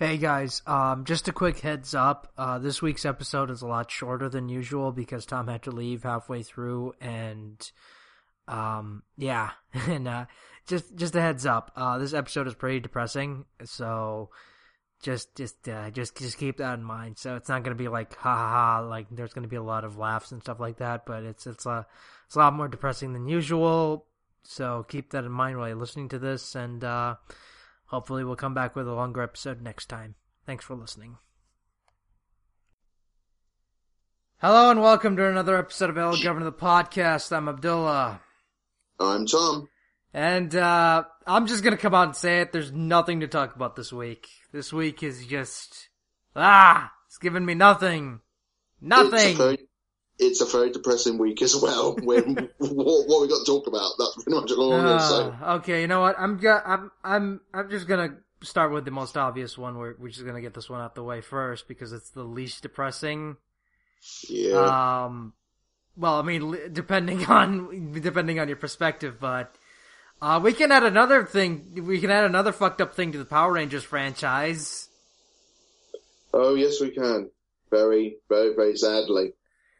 Hey guys, um, just a quick heads up. Uh, this week's episode is a lot shorter than usual because Tom had to leave halfway through, and um, yeah, and uh, just just a heads up. Uh, this episode is pretty depressing, so just just uh, just just keep that in mind. So it's not gonna be like ha ha ha, like there's gonna be a lot of laughs and stuff like that, but it's it's a it's a lot more depressing than usual. So keep that in mind while you're listening to this, and uh, hopefully we'll come back with a longer episode next time. Thanks for listening. Hello and welcome to another episode of El Governor the Podcast. I'm Abdullah. I'm Tom. And uh, I'm just gonna come out and say it. There's nothing to talk about this week. This week is just ah, it's giving me nothing, nothing. It's a very, it's a very depressing week as well. When what, what we got to talk about? That's pretty much all I'm going to say. Uh, okay, you know what? I'm go- I'm I'm I'm just gonna start with the most obvious one. We're we're just gonna get this one out the way first because it's the least depressing. Yeah. Um, well, I mean, depending on depending on your perspective, but uh, we can add another thing. We can add another fucked up thing to the Power Rangers franchise. oh yes, we can. Very, very, very sadly.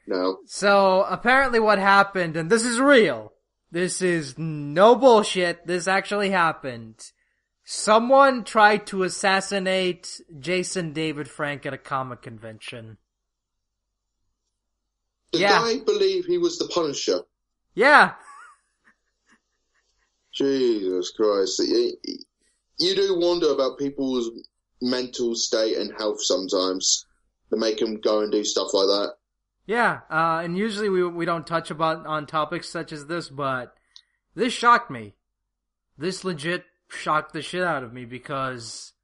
No. So apparently, what happened, and this is real. This is no bullshit. This actually happened. Someone tried to assassinate Jason David Frank at a comic convention. Did Yeah. I believe he was the Punisher? Yeah, Jesus Christ! You, you do wonder about people's mental state and health sometimes. That make them go and do stuff like that. Yeah. Uh, and usually we we don't touch about on topics such as this, but this shocked me. This legit shocked the shit out of me because.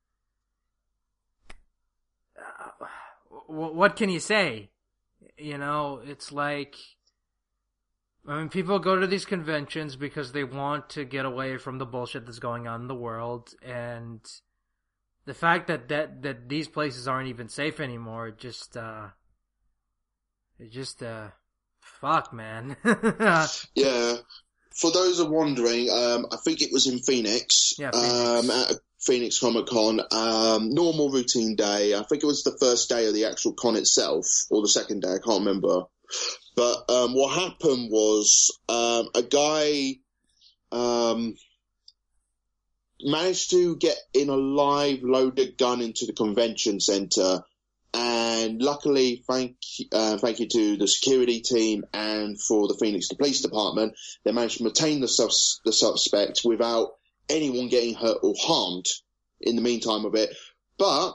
Uh, wh- what can you say? You know, it's like. I mean, people go to these conventions because they want to get away from the bullshit that's going on in the world, and the fact that that that these places aren't even safe anymore just uh it just uh fuck man Yeah. For those who are wondering, um, I think it was in Phoenix. Yeah, Phoenix. Um, at Phoenix Comic Con. Um, normal routine day. I think it was the first day of the actual con itself, or the second day. I can't remember. But um, what happened was um, a guy um, managed to get in a live loaded gun into the convention center. And luckily, thank uh, thank you to the security team and for the Phoenix Police Department, they managed to retain the, sus- the suspect without anyone getting hurt or harmed in the meantime of it. But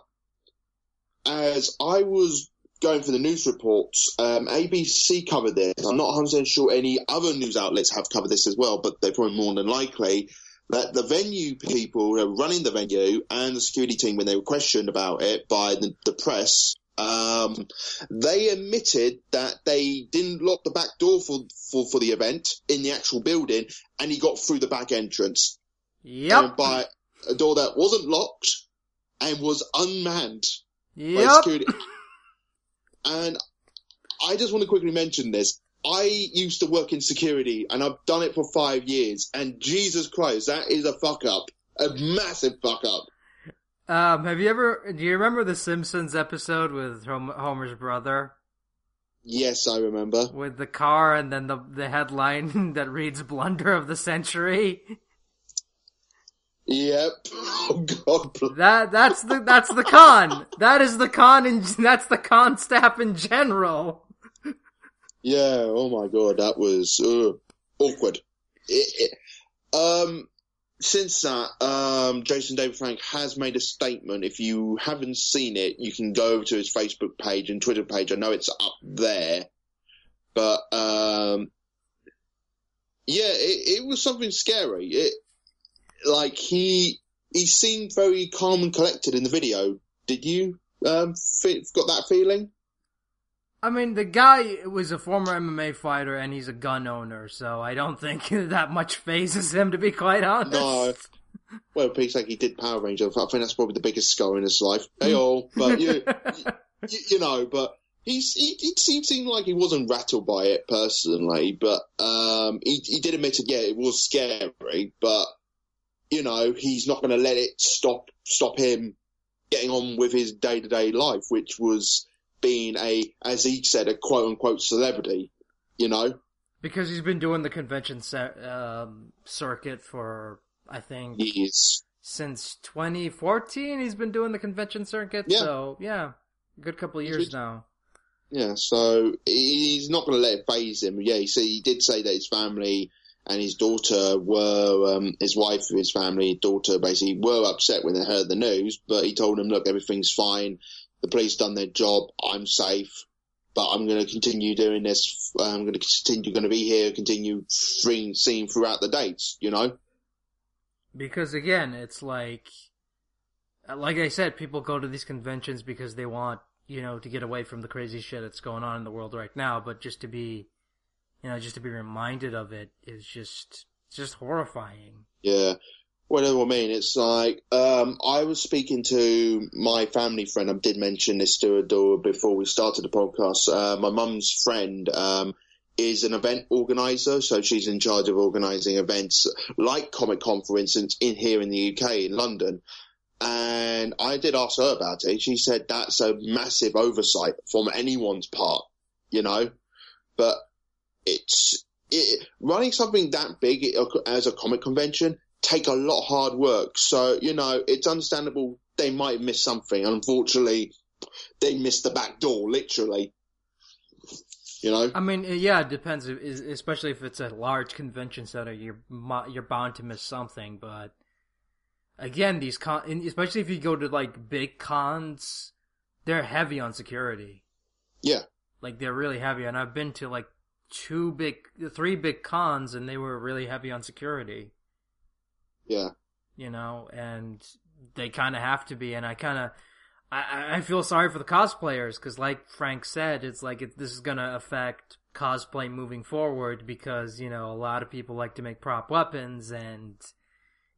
as I was going for the news reports, um, ABC covered this. I'm not 100% sure any other news outlets have covered this as well, but they're probably more than likely that the venue people who are running the venue and the security team, when they were questioned about it by the, the press, um, they admitted that they didn't lock the back door for, for, for the event in the actual building, and he got through the back entrance yep and by a door that wasn't locked and was unmanned yep security. And I just want to quickly mention this. I used to work in security and I've done it for five years and Jesus Christ, that is a fuck up. A massive fuck up. Um have you ever do you remember the simpsons episode with homer's brother Yes, I remember. with the car and then the the headline that reads blunder of the century Yep. Oh God. that that's the that's the con that is the con and that's the con staff in general Yeah. Oh my God. That was uh, awkward. It, it, um, since that, um, Jason David Frank has made a statement. If you haven't seen it, you can go over to his Facebook page and Twitter page. I know it's up there, but um, yeah, it, it was something scary. It like he he seemed very calm and collected in the video. Did you um fe- got that feeling? I mean, the guy was a former MMA fighter and he's a gun owner, so I don't think that much phases him, to be quite honest. No. Well, Pete's like he did Power Ranger. I think that's probably the biggest scar in his life. Hey all, but you, you, you know, but he's he, he seemed, seemed like he wasn't rattled by it personally, but um, he he did admit it. Yeah, it was scary, but you know, he's not going to let it stop stop him getting on with his day to day life, which was being a, as he said, a quote unquote celebrity. You know, because he's been doing the convention um, circuit for I think years since 2014. He's been doing the convention circuit. Yeah. So yeah, a good couple of years now. Yeah, so he's not going to let it phase him. Yeah, so he did say that his family and his daughter were, um, his wife, his family, daughter basically were upset when they heard the news, but he told them, look, everything's fine. The police done their job. I'm safe, but I'm going to continue doing this. I'm going to continue going to be here, continue seeing, seeing throughout the dates, you know? Because again, it's like, like I said, people go to these conventions because they want you know, to get away from the crazy shit that's going on in the world right now, but just to be, you know, just to be reminded of it is just, just horrifying. Yeah. Well, I mean, it's like, um, I was speaking to my family friend. I did mention this to Adore before we started the podcast. Uh, my mum's friend, um, is an event organizer. So she's in charge of organizing events like Comic Con, for instance, in here in the UK, in London. And I did ask her about it. She said that's a massive oversight from anyone's part, you know, but it's it, running something that big as a comic convention take a lot of hard work. So, you know, it's understandable they might miss something. Unfortunately, they missed the back door, literally. You know? I mean, yeah, it depends. Especially if it's a large convention center, you're you're bound to miss something. But again, these con, especially if you go to like big cons, they're heavy on security. Yeah, like they're really heavy, and I've been to like two big, three big cons, and they were really heavy on security. Yeah, you know, and they kind of have to be, and I kind of. I, I feel sorry for the cosplayers because, like Frank said, it's like it, this is going to affect cosplay moving forward because you know a lot of people like to make prop weapons and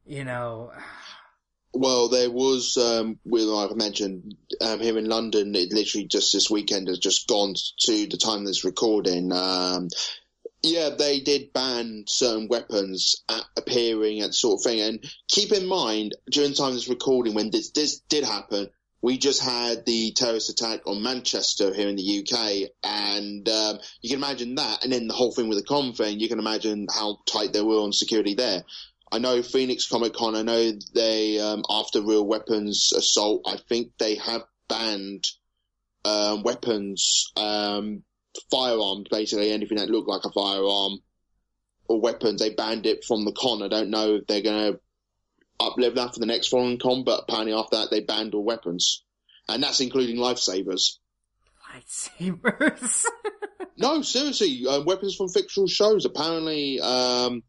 you know. Well, there was, um, like I mentioned, um, here in London, it literally just this weekend has just gone to the time of this recording. Um, yeah, they did ban certain weapons appearing and sort of thing. And keep in mind, during the time of this recording, when this, this did happen, we just had the terrorist attack on Manchester here in the UK, and um, you can imagine that, and then the whole thing with the con thing, you can imagine how tight they were on security there. I know Phoenix Comic Con. I know they um, after Real Weapons Assault. I think they have banned um, weapons, um, firearms, basically anything that looked like a firearm or weapons. They banned it from the con. I don't know if they're going to uplift that for the next foreign con, but apparently after that they banned all weapons, and that's including lightsabers. Lightsabers. no, seriously, uh, weapons from fictional shows. Apparently, um,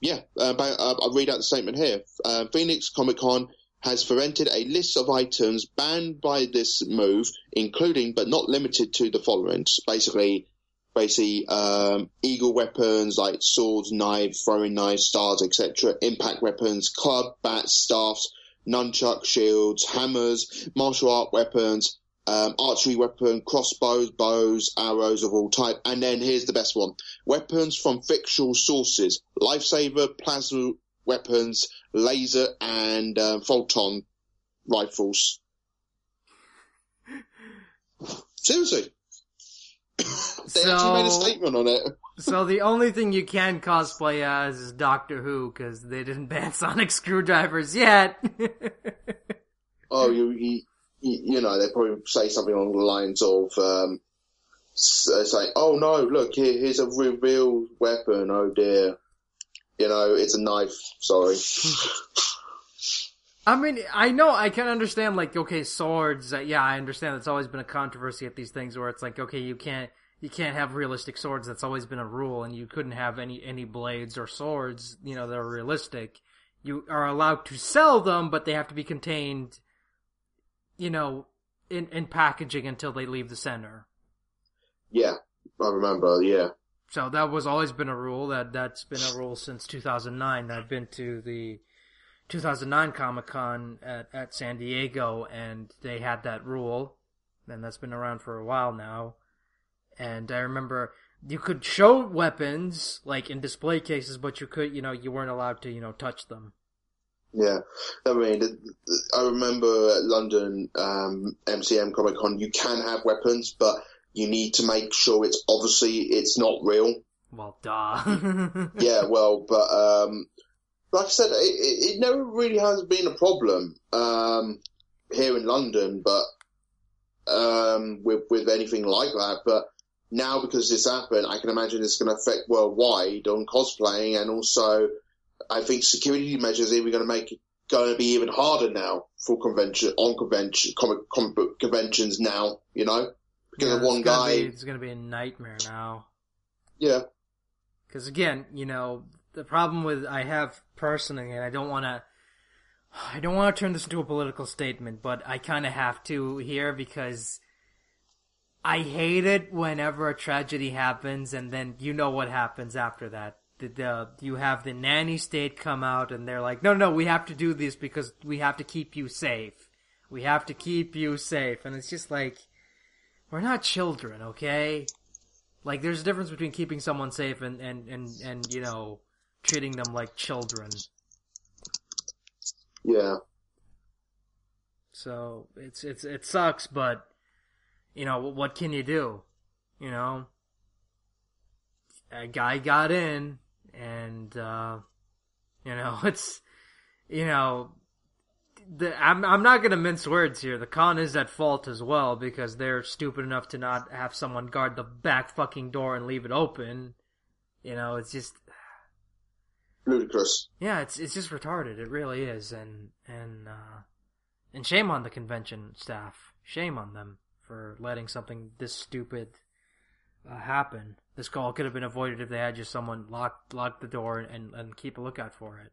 yeah, uh, uh, I'll read out the statement here. Uh, Phoenix Comic Con has presented a list of items banned by this move, including but not limited to the following. Basically, basically um, eagle weapons like swords, knives, throwing knives, stars, etc. Impact weapons, club, bats, staffs, nunchuck, shields, hammers, martial art weapons, um, archery weapon, crossbows, bows, arrows of all type, and then here's the best one: weapons from fictional sources, lightsaber, plasma weapons, laser, and uh, photon rifles. Seriously, they so, actually made a statement on it. so the only thing you can cosplay as is Doctor Who because they didn't ban sonic screwdrivers yet. oh, you, you you know, they probably say something along the lines of, um, uh, say, "Oh no, look here, here's a revealed weapon. Oh dear, you know, it's a knife. Sorry." I mean, I know I can understand like okay, swords. Uh, yeah, I understand. It's always been a controversy at these things where it's like okay, you can't you can't have realistic swords. That's always been a rule, and you couldn't have any any blades or swords. You know, that are realistic. You are allowed to sell them, but they have to be contained you know, in in packaging until they leave the center. Yeah, I remember. Yeah. So that was always been a rule. That that's been a rule since 2009. I've been to the 2009 Comic Con at at San Diego, and they had that rule, and that's been around for a while now. And I remember you could show weapons like in display cases, but you could, you know, you weren't allowed to, you know, touch them. Yeah, I mean, I remember at London um, MCM Comic Con, you can have weapons, but you need to make sure it's obviously it's not real. Well, duh. yeah, well, but um, like I said, it, it, never really has been a problem um, here in London, but um, with with anything like that. But now because this happened, I can imagine it's going to affect worldwide on cosplaying, and also I think security measures are even going to make it going to be even harder now for convention on convention comic, comic book conventions now. You know, because yeah, of one guy, be, it's going to be a nightmare now. Yeah, because again, you know, the problem with I have personally, and I don't want to. I don't want to turn this into a political statement, but I kind of have to here because I hate it whenever a tragedy happens and then you know what happens after that. The, the, you have the nanny state come out and they're like, no, no, we have to do this because we have to keep you safe. We have to keep you safe. And it's just like, we're not children, okay? Like, there's a difference between keeping someone safe and, and, and, and, you know, treating them like children. Yeah. So, it's, it's, it sucks, but, you know, what can you do? You know? A guy got in, and, uh, you know, it's, you know, the, I'm I'm not gonna mince words here. The con is at fault as well because they're stupid enough to not have someone guard the back fucking door and leave it open. You know, it's just ludicrous. Yeah, it's it's just retarded. It really is, and and uh, and shame on the convention staff. Shame on them for letting something this stupid uh, happen. This call could have been avoided if they had just someone lock lock the door and and keep a lookout for it.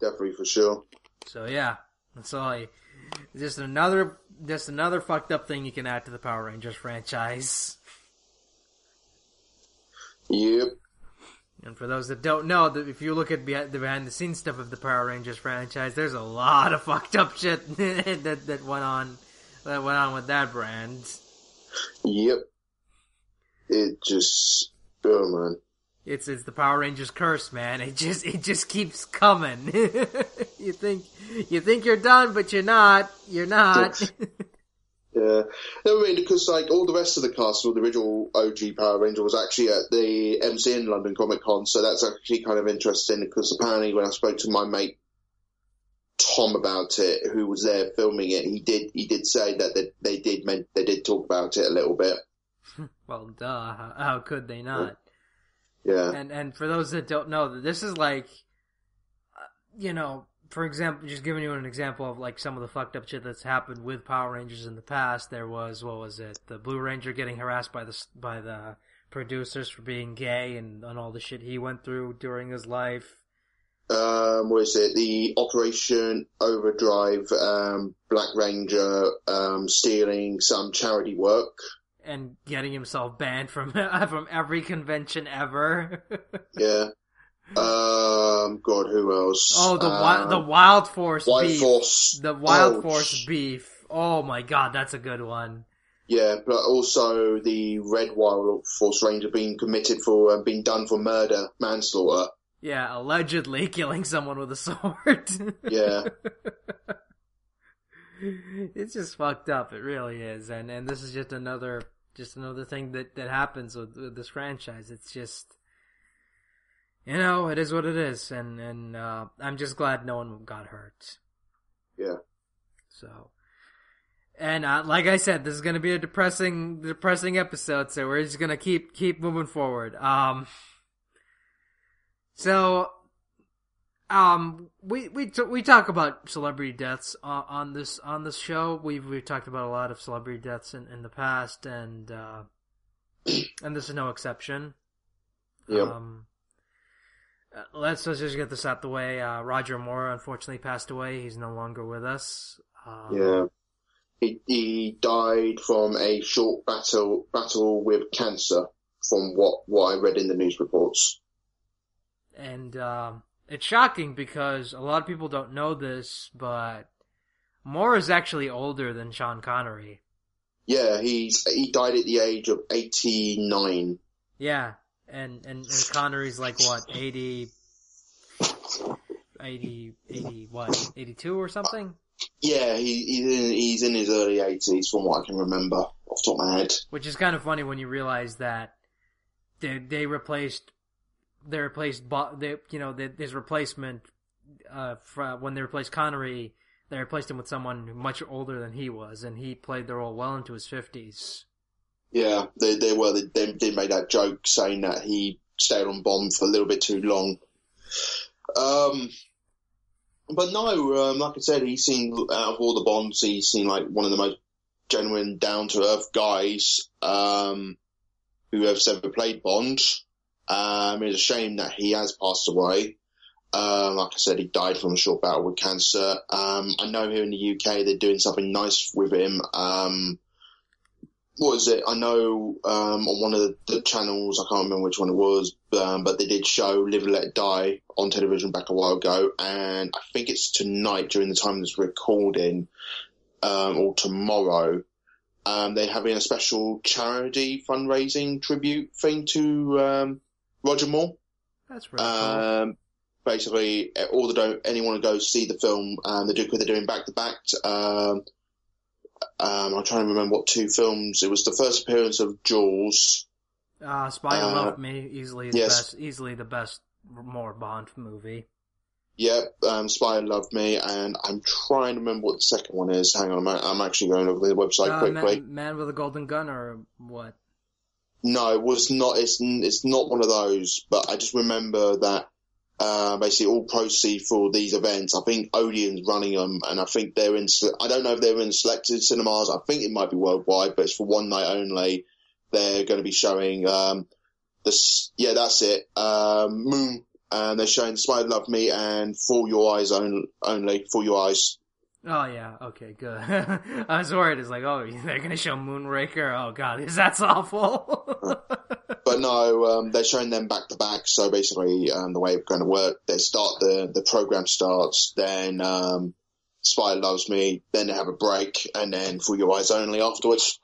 Definitely for sure. So yeah, that's all. I, just another just another fucked up thing you can add to the Power Rangers franchise. Yep. And for those that don't know, if you look at the behind the scenes stuff of the Power Rangers franchise, there's a lot of fucked up shit that that went on that went on with that brand. Yep. It just oh man. It's it's the Power Rangers curse, man. It just it just keeps coming. you think you think you're done, but you're not. You're not. Yeah, no, I mean because like all the rest of the cast of the original OG Power Ranger was actually at the MCM London Comic Con, so that's actually kind of interesting because apparently when I spoke to my mate Tom about it, who was there filming it, he did he did say that they, they did meant they did talk about it a little bit. well, duh. How, how could they not? Yeah. And and for those that don't know, this is like, uh, you know, for example, just giving you an example of like some of the fucked up shit that's happened with Power Rangers in the past. There was what was it? The Blue Ranger getting harassed by the by the producers for being gay and, and all the shit he went through during his life. Um, what is it? The Operation Overdrive, um, Black Ranger, um, stealing some charity work. And getting himself banned from, from every convention ever. yeah. Um, God, who else? Oh, the um, the Wild Force Wild beef. Force. The Wild Ouch. Force beef. Oh my god, that's a good one. Yeah, but also the Red Wild Force Ranger being committed for uh, being done for murder, manslaughter. Yeah, allegedly killing someone with a sword. Yeah. it's just fucked up. It really is, and and this is just another just another thing that that happens with, with this franchise. It's just you know, it is what it is, and and uh, I'm just glad no one got hurt. Yeah. So, and uh, like I said, this is going to be a depressing, depressing episode. So we're just going to keep keep moving forward. Um. So, um, we we t- we talk about celebrity deaths uh, on this on this show. We've we've talked about a lot of celebrity deaths in, in the past, and uh, and this is no exception. Yep. Um, uh, let's let's just get this out the way. Uh, Roger Moore unfortunately passed away. He's no longer with us. Um, Yeah. He, he died from a short battle battle with cancer, from what what I read in the news reports. and um, it's shocking because a lot of people don't know this, but Moore is actually older than Sean Connery. Yeah, he's he died at the age of eighty nine. Yeah, and and, and Connery's like what 80, 80, 80 what eighty two or something. Yeah, he, he's in, he's in his early eighties, from what I can remember off the top of my head. Which is kind of funny when you realize that they they replaced they replaced they, you know the, his replacement uh, for, when they replaced Connery they replaced him with someone much older than he was and he played the role well into his fifties. Yeah, they they were they, they made that joke saying that he stayed on Bond for a little bit too long. Um, but no, um, like I said, he seemed out of all the Bonds, he seemed like one of the most genuine, down to earth guys um, who has ever played Bond. Um, it's a shame that he has passed away. Um, like I said, he died from a short battle with cancer. Um, I know here in the UK they're doing something nice with him. Um, what is it? I know um, on one of the, the, channels, I can't remember which one it was, um, but they did show Live and Let Die on television back a while ago, and I think it's tonight during the time this recording, um, or tomorrow. Um, they're having a special charity fundraising tribute thing to um, Roger Moore. That's really cool. Um, basically, all the don't anyone who goes see the film, um, they do they're doing back to back. Um, um, I'm trying to remember what two films. It was the first appearance of Jaws. Uh, Spy Uh, Loved Me, easily the yes. best, easily the best Moore Bond movie. Yep, um, Spy Who Loved Me, and I'm trying to remember what the second one is. Hang on, I'm, I'm actually going over the website Uh, quickly. Man, Man with a Golden Gun or what? No, it was not. It's it's not one of those. But I just remember that uh, basically all proceeds for these events. I think Odeon's running them, and I think they're in. I don't know if they're in selected cinemas. I think it might be worldwide, but it's for one night only. They're going to be showing um, this. Yeah, that's it. Um, Moon, and they're showing Who Loved Me and For Your Eyes on, only. For Your Eyes. Oh yeah, okay, good. I was worried. It's like, oh, they're gonna show Moonraker. Oh god, is that's awful. But no, um, they're showing them back to back. So basically, um, the way it's going to work, they start the the program starts, then um, Spy Loves Me, then they have a break, and then For Your Eyes Only afterwards.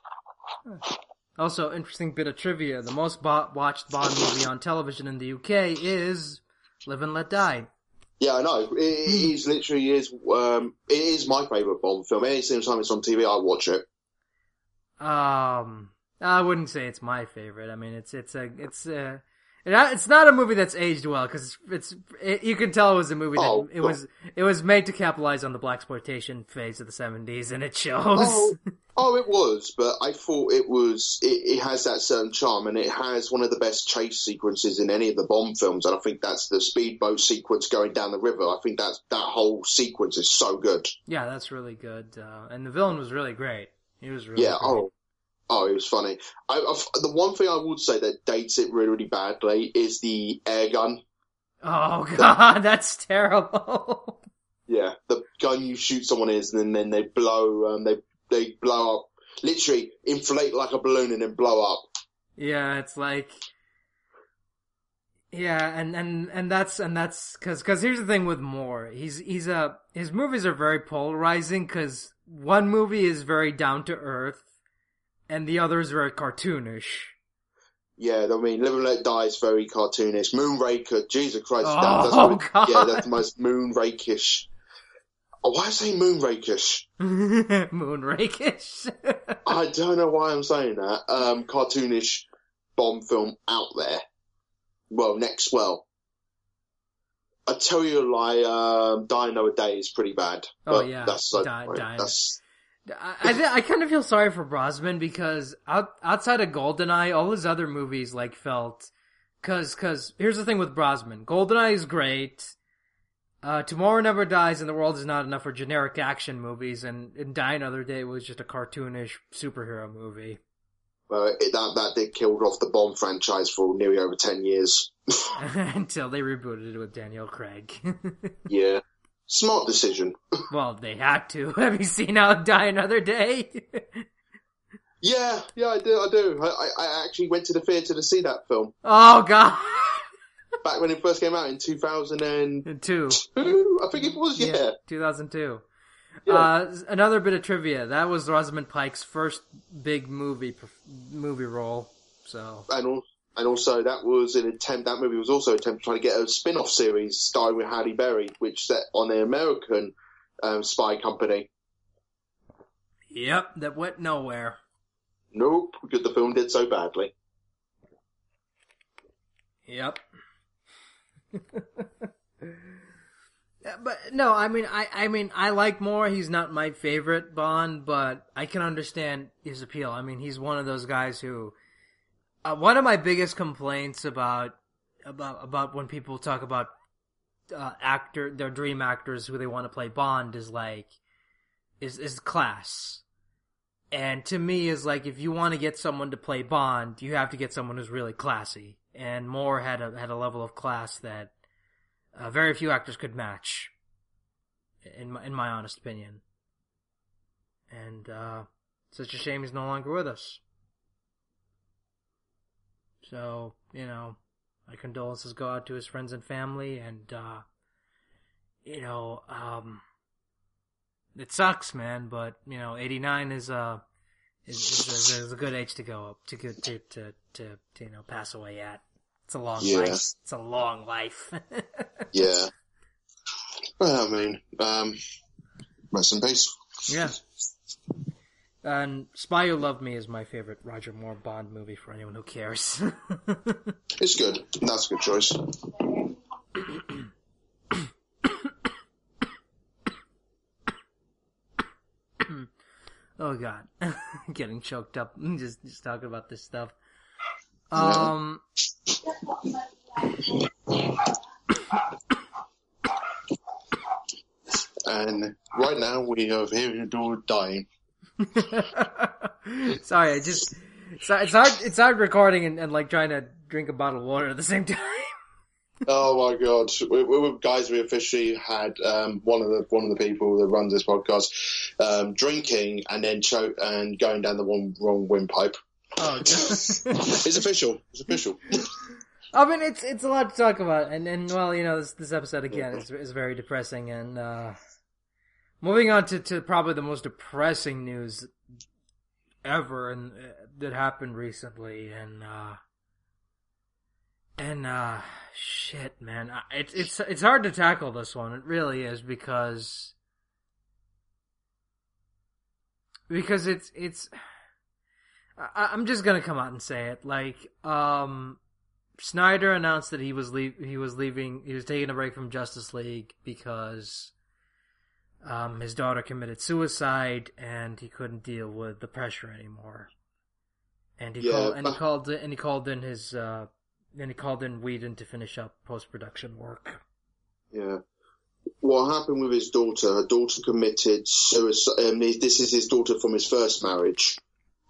also, interesting bit of trivia: the most bo- watched Bond movie on television in the UK is Live and Let Die. Yeah, I know. It, it is literally is. Um, it is my favourite Bond film. Any time it's on TV, I watch it. Um, I wouldn't say it's my favorite. I mean, it's it's a it's a it's not a movie that's aged well because it's, it's it, you can tell it was a movie that Oh, it was it was made to capitalize on the blaxploitation phase of the seventies, and it shows. Oh, oh, it was, but I thought it was. It, it has that certain charm, and it has one of the best chase sequences in any of the Bond films. And I think that's the speedboat sequence going down the river. I think that's that whole sequence is so good. Yeah, that's really good. Uh, and the villain was really great. He was really Yeah. great. Oh, oh, it was funny. I, I, the one thing I would say that dates it really, really badly is the air gun. Oh god, that's terrible. Yeah, the gun you shoot someone is, and then, then they blow. Um, they they blow up. Literally inflate like a balloon and then blow up. yeah, it's like yeah, and and and that's and that's because because here's the thing with Moore, he's he's a his movies are very polarizing because one movie is very down to earth, and the other is very cartoonish. Yeah, I mean, Live and Let Die is very cartoonish. Moonraker, Jesus Christ, that, Oh, that's what, God. yeah, that's the most moonrakish. Oh, why am I saying moonrakish? Moonrakish. I don't know why I'm saying that. Um, cartoonish Bond film out there. Well, next, well, I tell you a lie, um, Die Another Day is pretty bad. Oh, But yeah. that's so, Die- that's I I, th- I kind of feel sorry for Brosnan because out, outside of Goldeneye, all his other movies like felt because because here's the thing with Brosnan, Goldeneye is great. Uh, Tomorrow Never Dies and The World Is Not Enough for generic action movies, and, and Die Another Day was just a cartoonish superhero movie uh, it, that that did killed off the Bond franchise for nearly over ten years. until they rebooted it with Daniel Craig. Yeah, smart decision. well, they had to. Have you seen how Die Another Day? Yeah, yeah, I do. I do. I, I- actually went to the theatre to see that film oh God, back when it first came out in 2002. two. I think it was. Yeah. 2002. Yeah. Uh, another bit of trivia. That was Rosamund Pike's first big movie movie role. So And and also that was an attempt. That movie was also an attempt to try to get a spin-off series starring with Halle Berry, which set on the American um, spy company. Yep, that went nowhere. Nope, because the film did so badly. Yep. but no, I mean, I, I mean, I like Moore. He's not my favorite Bond, but I can understand his appeal. I mean, he's one of those guys who. Uh, one of my biggest complaints about about about when people talk about uh, actor their dream actors who they want to play Bond is like is is class. And to me is like if you want to get someone to play Bond, you have to get someone who's really classy. And Moore had a had a level of class that uh, very few actors could match, in my, in my honest opinion. And uh, such a shame he's no longer with us. So you know, my condolences go out to his friends and family, and uh, you know, um, it sucks, man. But you know, eighty nine is uh is, is, is, a good age to go up to to to to, to you know pass away at. It's a long yeah. life. It's a long life. yeah. Well, I mean, um, rest in peace. Yeah. And Spy Who Loved Me is my favorite Roger Moore Bond movie for anyone who cares. it's good. That's a good choice. oh god, getting choked up just just talking about this stuff. Um. and right now we have Theodore dying. Sorry, I just it's hard. It's hard recording and, and, like trying to drink a bottle of water at the same time. oh my god, we, we, guys, we officially had um, one of the one of the people that runs this podcast um, drinking and then choke and going down the one wrong windpipe. Oh, it's official. It's official. I mean, it's it's a lot to talk about, and and well, you know, this this episode again is is very depressing, and uh, moving on to to probably the most depressing news ever and uh, that happened recently, and uh, and uh, shit, man, it's it's it's hard to tackle this one. It really is because because it's it's I, am just gonna come out and say it. Like, um, Snyder announced that he was leave he was leaving he was taking a break from Justice League because um, his daughter committed suicide and he couldn't deal with the pressure anymore. And he yeah, called and he called and he called in his uh, and he called in Whedon to finish up post production work. Yeah. What happened with his daughter? Her daughter committed suicide. Um, this is his daughter from his first marriage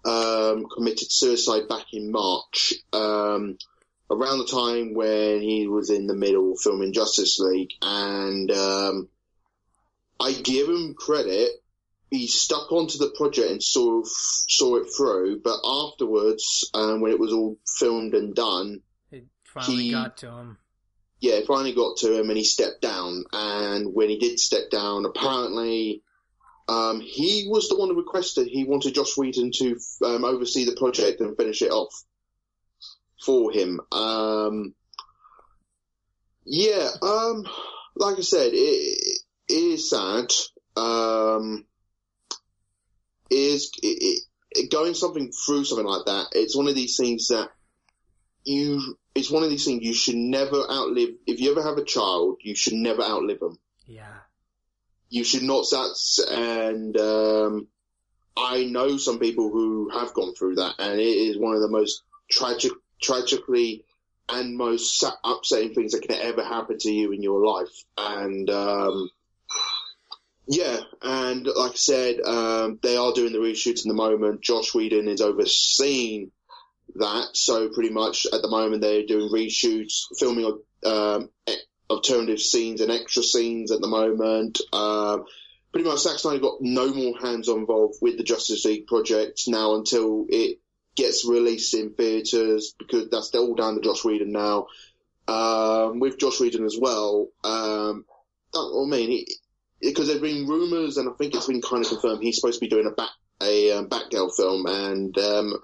um, committed suicide back in March, um, around the time when he was in the middle of filming Justice League. And um, I give him credit. He stuck onto the project and saw saw it through. But afterwards, um, when it was all filmed and done, it finally he, got to him. Yeah, it finally got to him, and he stepped down. And when he did step down, apparently um, he was the one who requested he wanted Josh Whedon to um, oversee the project and finish it off for him. Um, yeah, um, like I said, it, it is sad. Um, is it, it, going something through something like that? It's one of these things that you. It's one of these things you should never outlive. If you ever have a child, you should never outlive them. Yeah you should not That's and um, I know some people who have gone through that, and it is one of the most tragic, tragically and most upsetting things that can ever happen to you in your life. And um, yeah, and like I said, um, they are doing the reshoots in the moment. Josh Whedon is overseeing that, so pretty much at the moment they're doing reshoots, filming um, alternative scenes and extra scenes at the moment. Uh, pretty much Zack Snyder got no more hands involved with the Justice League project now until it gets released in theatres because that's all down to Josh Whedon now. Um, with Josh Whedon as well, um, I mean, because there've been rumours and I think it's been kind of confirmed he's supposed to be doing a bat a um, Batgirl film, and um,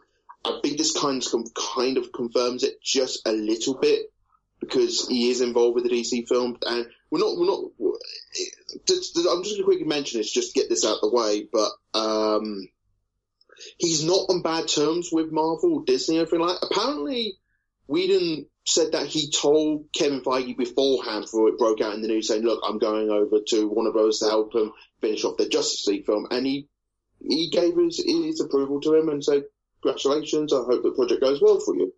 I think this kind of kind of confirms it just a little bit because he is involved with the DC film, and we're not we're not. I'm just going to quickly mention this just to get this out of the way, but um, he's not on bad terms with Marvel, Disney, everything like. That. Apparently, Whedon said that he told Kevin Feige beforehand before it broke out in the news, saying, "Look, I'm going over to Warner Bros. to help him finish off the Justice League film," and he he gave his, his approval to him and said, "Congratulations! I hope the project goes well for you."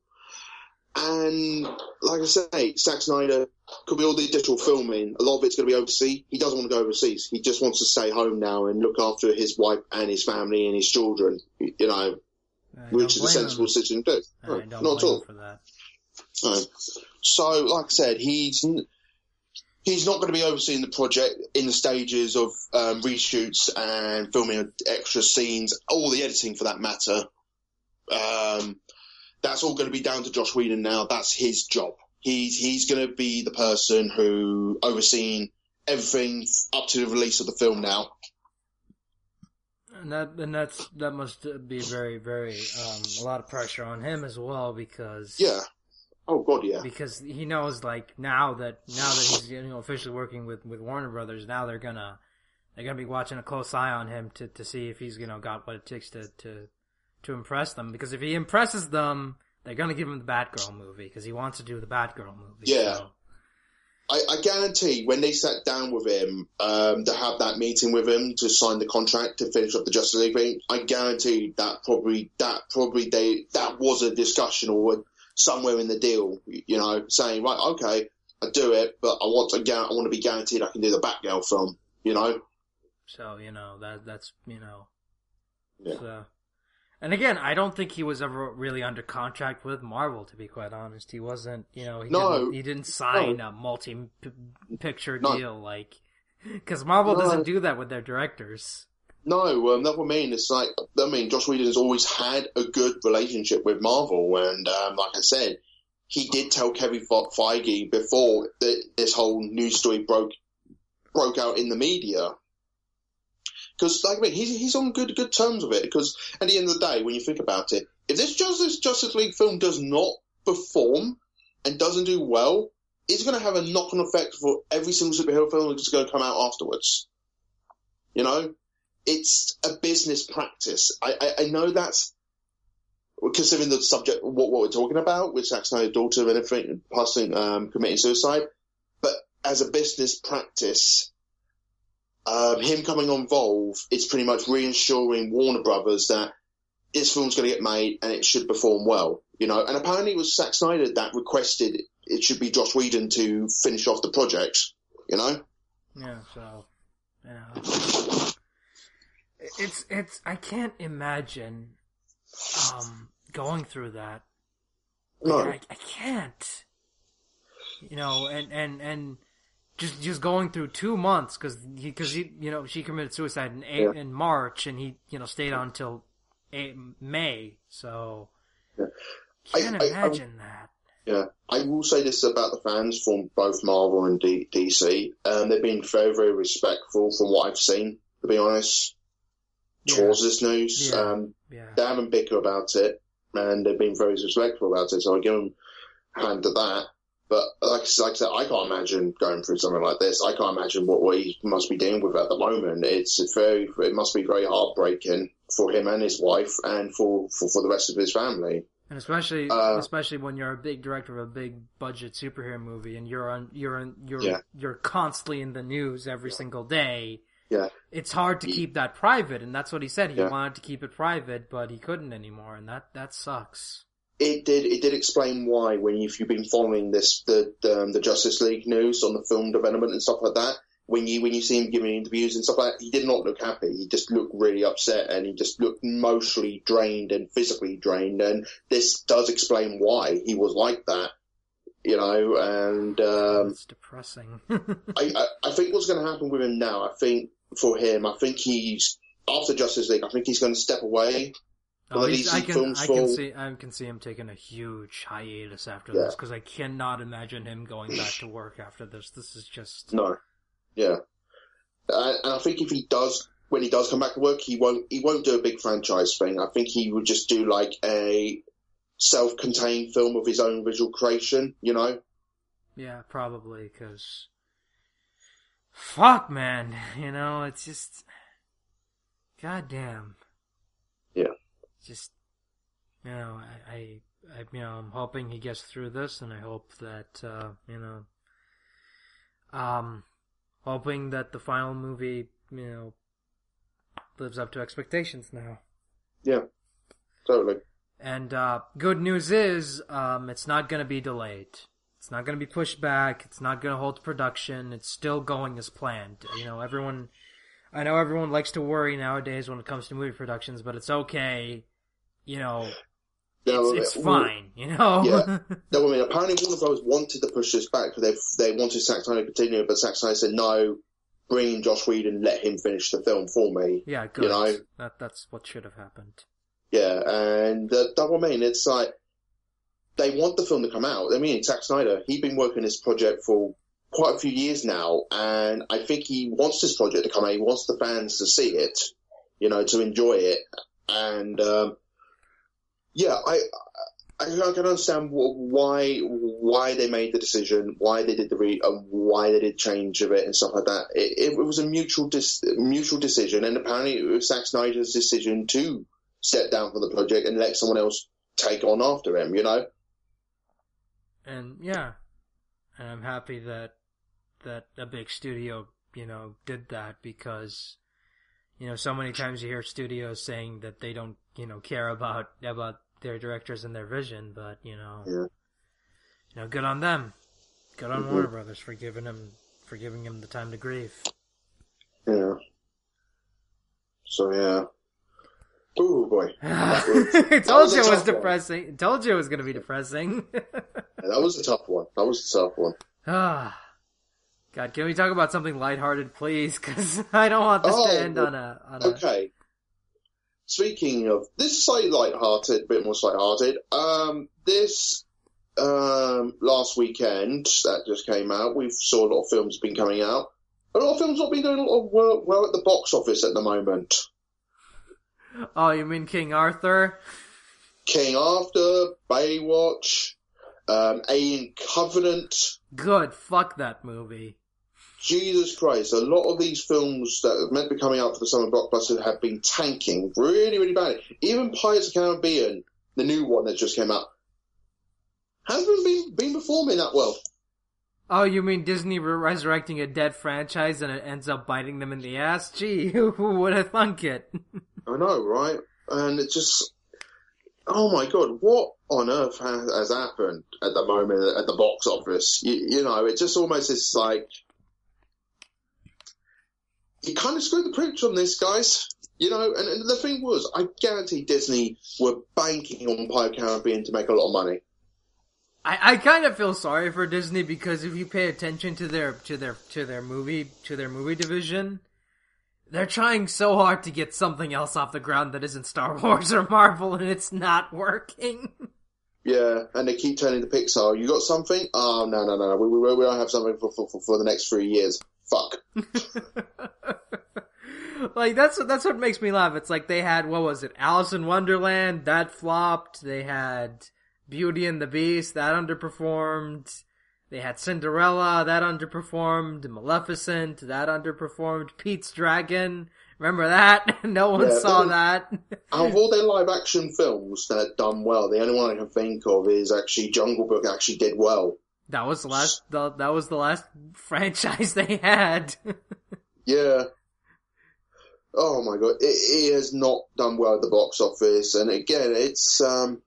And like I say, Zack Snyder could be all the digital filming. A lot of it's going to be overseas. He doesn't want to go overseas. He just wants to stay home now and look after his wife and his family and his children. You know, which is a sensible decision to do. Not at all. So, like I said, he's he's not going to be overseeing the project in the stages of um, reshoots and filming extra scenes, all the editing for that matter. Um, that's all going to be down to Josh Whedon now. That's his job. He's he's going to be the person who overseeing everything up to the release of the film now. And that and that's that must be very very um, a lot of pressure on him as well because yeah. Oh god, yeah. Because he knows like now that now that he's you know officially working with, with Warner Brothers, now they're gonna they're gonna be watching a close eye on him to, to see if he's you know got what it takes to, to to impress them because if he impresses them, they're gonna give him the Batgirl movie because he wants to do the Batgirl movie. Yeah. So. I, I, guarantee when they sat down with him um, to have that meeting with him to sign the contract to finish up the Justice League thing, I guarantee that probably that probably they that was a discussion or somewhere in the deal, you know, saying right, okay, I do it, but I want to I want to be guaranteed I can do the Batgirl film, you know. So you know that that's you know. Yeah. So, and again, I don't think he was ever really under contract with Marvel. To be quite honest, he wasn't. You know, he no, didn't, he didn't sign no. a multi-picture no. deal like because Marvel doesn't do that with their directors. No, um, that's what I mean. It's like I mean, Josh Whedon has always had a good relationship with Marvel, and um, like I said, he did tell Kevin Feige before that this whole news story broke broke out in the media because like I mean, he's he's on good good terms with it. Because at the end of the day, when you think about it, if this Justice Justice League film does not perform and doesn't do well, it's going to have a knock on effect for every single superhero film that's going to come out afterwards. You know, it's a business practice. I I, I know that's considering the subject what what we're talking about with Zack Snyder's daughter and everything passing um, committing suicide, but as a business practice um, him coming on Volve is pretty much reassuring Warner Brothers that this film's going to get made and it should perform well, you know. And apparently it was Zack Snyder that requested it should be Josh Whedon to finish off the project, you know. Yeah, so know, it's it's I can't imagine um, going through that. No, I, I can't. You know, and and and just just going through two months because he because he you know she committed suicide in yeah. in March and he you know stayed on until May. So yeah. can't I, imagine I, that. Yeah, I will say this about the fans from both Marvel and D- DC. Um, they've been very very respectful from what I've seen. To be honest, Yeah. towards this news, Yeah. um, Yeah, they haven't bicker about it, and they've been very respectful about it. So I give them a hand to that. But like, like I said, I can't imagine going through something like this. I can't imagine what we must be dealing with at the moment. It's very, it must be very heartbreaking for him and his wife, and for for, for the rest of his family. and especially Uh, especially when you're a big director of a big budget superhero movie and you're on you're on you're Yeah. you're constantly in the news every single day. Yeah. It's hard to Ye- keep that private, and that's what he said. He Yeah. wanted to keep it private, but he couldn't anymore, and that that sucks. It did. It did explain why when if you've been following this the the, um, the Justice League news on the film development and stuff like that. When you when you see him giving interviews and stuff like that, he did not look happy. He just looked really upset, and he just looked mostly drained and physically drained. And this does explain why he was like that, you know. And um, it's depressing. I, I, I think what's going to happen with him now, I think for him, I think he's after Justice League. I think he's going to step away. Oh, I can I can see I can see him taking a huge hiatus after Yeah. this because I cannot imagine him going back to work after this. This is just No, yeah, and, and I think if he does when he does come back to work, he won't he won't do a big franchise thing. I think he would just do like a self-contained film of his own visual creation. You know? Yeah, probably because. Fuck, man. You know, it's just. Goddamn. Yeah. Just, you know, I, I, I, you know, I'm hoping he gets through this, and I hope that, uh, you know, um, hoping that the final movie, you know, lives up to expectations now. Yeah, totally. And uh, good news is, um, it's not going to be delayed. It's not going to be pushed back. It's not going to hold production. It's still going as planned. You know, everyone. I know everyone likes to worry nowadays when it comes to movie productions, but it's okay. You know, No, it's, it's fine. You know. Yeah. No, I mean, apparently Warner Bros. wanted to push this back because they they wanted Zack Snyder to continue, but Zack Snyder said no. Bring in Josh Whedon, let him finish the film for me. yeah. Good. You know? That that's what should have happened. Yeah, and uh, I mean. It's like they want the film to come out. I mean, Zack Snyder, he's been working this project for quite a few years now, and I think he wants this project to come out. He wants the fans to see it, you know, to enjoy it. And um, yeah, I I, I can understand why why they made the decision, why they did the re, and why they did change of it and stuff like that. It, it was a mutual dis, mutual decision, and apparently it was Zack Snyder's decision to step down from the project and let someone else take on after him. You know. And yeah, and I'm happy that that a big studio, you know, did that because you know, so many times you hear studios saying that they don't, you know, care about about their directors and their vision, but you know, Yeah. you know, good on them. Good on Mhm. Warner Brothers for giving him for giving him the time to grieve. Yeah. So yeah. Oh boy, I told you it was one. depressing. I told you it was going to be depressing. that was a tough one. That was a tough one. Ah, God, can we talk about something lighthearted, please? Because I don't want this Oh, to end on a on a. Okay. Speaking of this, is slightly light-hearted, a bit more light-hearted. Um, this um last weekend that just came out, we saw a lot of films been coming out. A lot of films not been doing a lot of work well at the box office at the moment. Oh, you mean King Arthur? King Arthur, Baywatch, um, Alien Covenant. Good. Fuck that movie. Jesus Christ, a lot of these films that are meant to be coming out for the summer blockbuster have been tanking really, really bad. Even Pirates of the Caribbean, the new one that just came out, hasn't been, been performing that well. Oh, you mean Disney resurrecting a dead franchise and it ends up biting them in the ass? Gee, who would have thunk it? I know, right? And it just, oh my god, what on earth has, has happened at the moment at the box office? You, you know, it just almost is like, you kind of screwed the pooch on this, guys. You know, and, and the thing was, I guarantee Disney were banking on Pirate Caribbean to make a lot of money. I, I kind of feel sorry for Disney because if you pay attention to their to their to their movie to their movie division, they're trying so hard to get something else off the ground that isn't Star Wars or Marvel, and it's not working. Yeah, and they keep turning to Pixar. You got something? Oh no, no, no, we, we, we don't have something for, for, for, for the next three years. Fuck. like that's what that's what makes me laugh. It's like they had what was it, Alice in Wonderland that flopped. They had Beauty and the Beast that underperformed. They had Cinderella that underperformed. Maleficent that underperformed. Pete's Dragon. Remember that? no one Yeah, saw that. Out of all their live action films that have done well, the only one I can think of is actually Jungle Book actually did well. That was the last. The, that was the last franchise they had. Yeah. Oh my god, it, it has not done well at the box office, and again, it's um,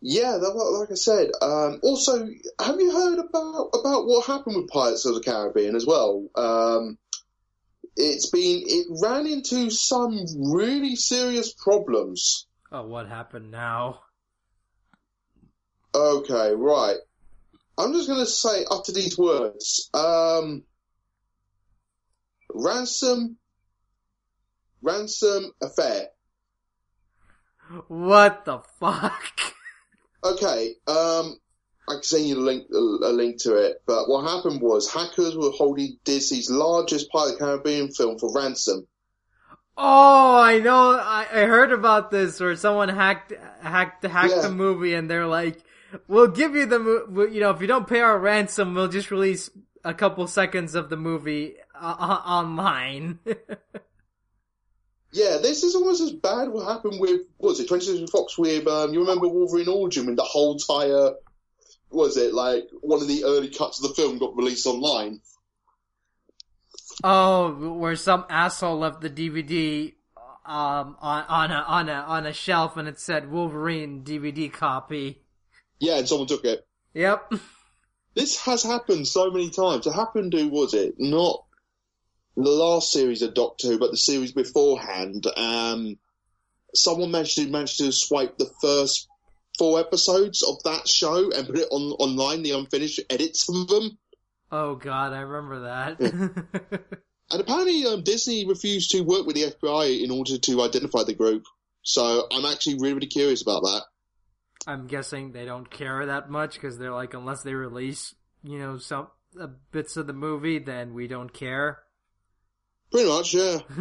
yeah, like I said. Um, also, have you heard about about what happened with Pirates of the Caribbean as well? Um, it's been it ran into some really serious problems. oh, what happened now? Okay, right. I'm just going to say utter these words. Um, ransom, ransom affair. What the fuck? Okay. Um, I can send you a link, a link to it. But what happened was hackers were holding Disney's largest Pirate Caribbean film for ransom. Oh, I know. I, I heard about this where someone hacked hacked hacked Yeah. the movie, and they're like, "We'll give you the mo- you know if you don't pay our ransom, we'll just release a couple seconds of the movie uh, uh, online." Yeah, this is almost as bad what happened with, what was it, 20th Century Fox with, um, you remember Wolverine Origin when the whole entire, was it, like, one of the early cuts of the film got released online? oh, where some asshole left the DVD um on on a on a on a shelf, and it said Wolverine DVD copy. Yeah, and someone took it. Yep. This has happened so many times. It happened to, was it, not the last series of Doctor Who, but the series beforehand. Um, someone managed to, managed to swipe the first four episodes of that show and put it on online, the unfinished edits of them. Oh God, I remember that. And apparently, um, Disney refused to work with the FBI in order to identify the group. So I'm actually really, really curious about that. I'm guessing they don't care that much because they're like, unless they release, you know, some uh, bits of the movie, then we don't care. Pretty much, yeah.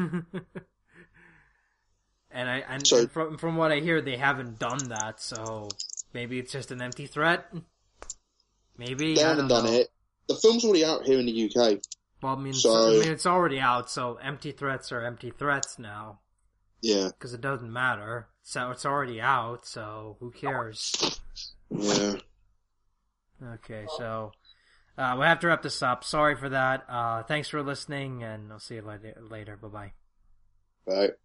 and I and, and from from what I hear, they haven't done that. So maybe it's just an empty threat. Maybe They haven't done know. it. The film's already out here in the UK. Well, I mean, So- I mean, it's already out, so empty threats are empty threats now Yeah, because it doesn't matter. So it's already out, so who cares? yeah. Okay, so uh, we have to wrap this up. Sorry for that. Uh, thanks for listening, and I'll see you later. later. Bye bye.